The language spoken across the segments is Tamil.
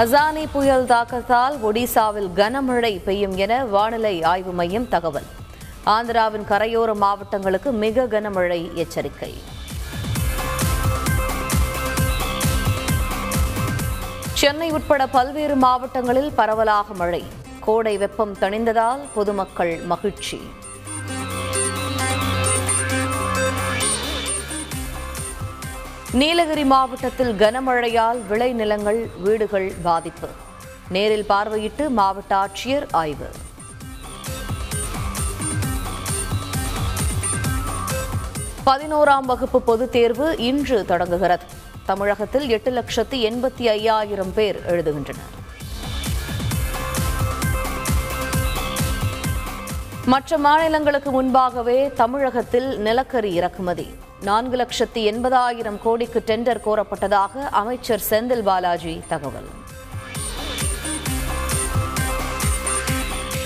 அசானி புயல் தாக்கத்தால் ஒடிசாவில் கனமழை பெய்யும் என வானிலை ஆய்வு மையம் தகவல். ஆந்திராவின் கரையோர மாவட்டங்களுக்கு மிக கனமழை எச்சரிக்கை. சென்னை உட்பட பல்வேறு மாவட்டங்களில் பரவலாக மழை. கோடை வெப்பம் தணிந்ததால் பொதுமக்கள் மகிழ்ச்சி. நீலகிரி மாவட்டத்தில் கனமழையால் விளைநிலங்கள் வீடுகள் பாதிப்பு. நேரில் பார்வையிட்டு மாவட்ட ஆட்சியர் ஆய்வு. பதினோராம் வகுப்பு பொதுத் தேர்வு இன்று தொடங்குகிறது. தமிழகத்தில் எட்டு லட்சத்து எண்பத்தி ஐயாயிரம் பேர் எழுதுகின்றனர். மற்ற மாநிலங்களுக்கு முன்பாகவே தமிழகத்தில் நிலக்கரி இறக்குமதி. நான்கு லட்சத்தி எண்பதாயிரம் கோடிக்கு டெண்டர் கோரப்பட்டதாக அமைச்சர் செந்தில் பாலாஜி தகவல்.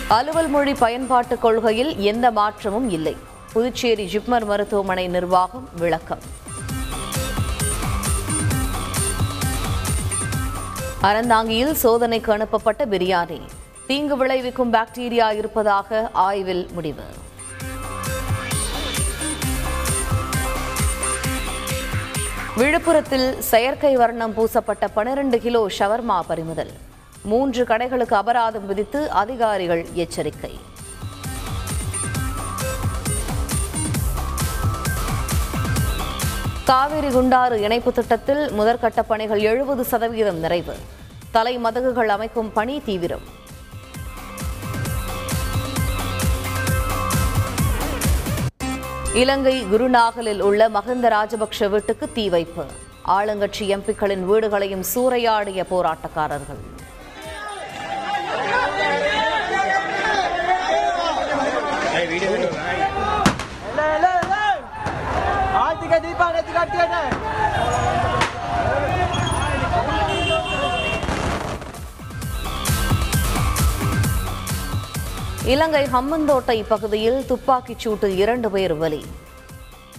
அலுவல் மொழி பயன்பாட்டுக் கொள்கையில் எந்த மாற்றமும் இல்லை. புதுச்சேரி ஜிப்மர் மருத்துவமனை நிர்வாகம் விளக்கம். அறந்தாங்கியில் சோதனைக்கு அனுப்பப்பட்ட பிரியாணி. தீங்கு விளைவிக்கும் பாக்டீரியா இருப்பதாக ஆய்வில் முடிவு. விழுப்புரத்தில் செயற்கை வர்ணம் பூசப்பட்ட பனிரெண்டு கிலோ ஷவர்மா பறிமுதல். மூன்று கடைகளுக்கு அபராதம் விதித்து அதிகாரிகள் எச்சரிக்கை. காவிரி குண்டாறு இணைப்பு திட்டத்தில் முதற்கட்ட பணிகள் எழுபது சதவீதம் நிறைவு. தலைமதகுகள் அமைக்கும் பணி தீவிரம். இலங்கை குருநாகலில் உள்ள மஹிந்த ராஜபக்ஷ வீட்டுக்கு தீ வைப்பு. ஆளுங்கட்சி எம்பிக்களின் வீடுகளையும் சூறையாடிய போராட்டக்காரர்கள். ஆர்த்திக நேற்று இலங்கை ஹம்மந்தோட்டை பகுதியில் துப்பாக்கிச் சூட்டு இரண்டு பேர் பலி.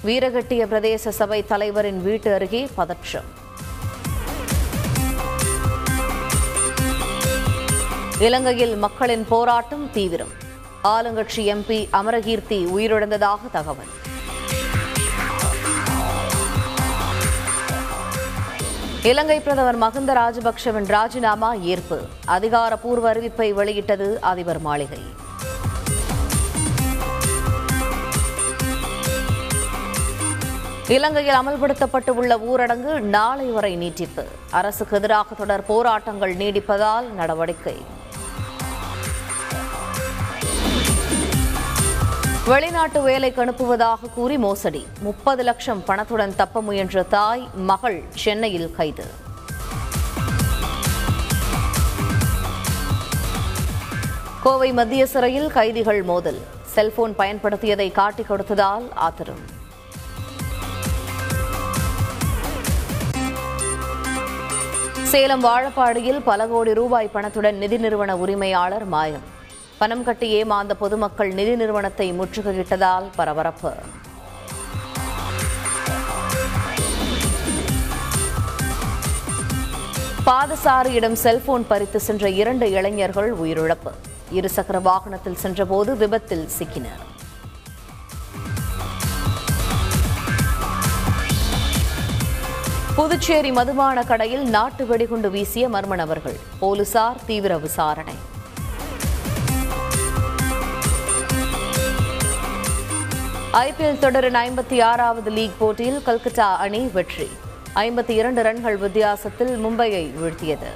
வீரகட்டிய பிரதேச சபை தலைவரின் வீட்டு அருகே பதற்றம். இலங்கையில் மக்களின் போராட்டம் தீவிரம். ஆளுங்கட்சி எம்பி அமரகீர்த்தி உயிரிழந்ததாக தகவல். இலங்கை பிரதமர் மகிந்த ராஜபக்சவின் ராஜினாமா ஏற்பு. அதிகாரப்பூர்வ அறிவிப்பை வெளியிட்டது அதிபர் மாளிகை. இலங்கையில் அமல்படுத்தப்பட்டு உள்ள ஊரடங்கு நாளை வரை நீட்டிப்பு. அரசுக்கு எதிராக தொடர் போராட்டங்கள் நீடிப்பதால் நடவடிக்கை. வெளிநாட்டு வேலைக்கு அனுப்புவதாக கூறி மோசடி. முப்பது லட்சம் பணத்துடன் தப்ப முயன்ற தாய் மகள் சென்னையில் கைது. கோவை மத்திய சிறையில் கைதிகள் மோதல். செல்போன் பயன்படுத்தியதை காட்டிக் கொடுத்ததால் ஆத்திரம். சேலம் வாழப்பாடியில் பல கோடி ரூபாய் பணத்துடன் நிதி நிறுவன உரிமையாளர் மாயம். பணம் கட்டி ஏமாந்த பொதுமக்கள் நிதி நிறுவனத்தை முற்றுகையிட்டதால் பரபரப்பு. பாதசாரியிடம் செல்போன் பறித்து சென்ற இரண்டு இளைஞர்கள் உயிரிழப்பு. இருசக்கர வாகனத்தில் சென்றபோது விபத்தில் சிக்கினர். புதுச்சேரி மதுபான கடையில் நாட்டு வெடிகுண்டு வீசிய மர்ம நபர்கள். போலீசார் தீவிர விசாரணை. ஐபிஎல் தொடரின் ஐம்பத்தி ஆறாவது லீக் போட்டியில் கல்கத்தா அணி வெற்றி. ஐம்பத்தி இரண்டு ரன்கள் வித்தியாசத்தில் மும்பையை வீழ்த்தியது.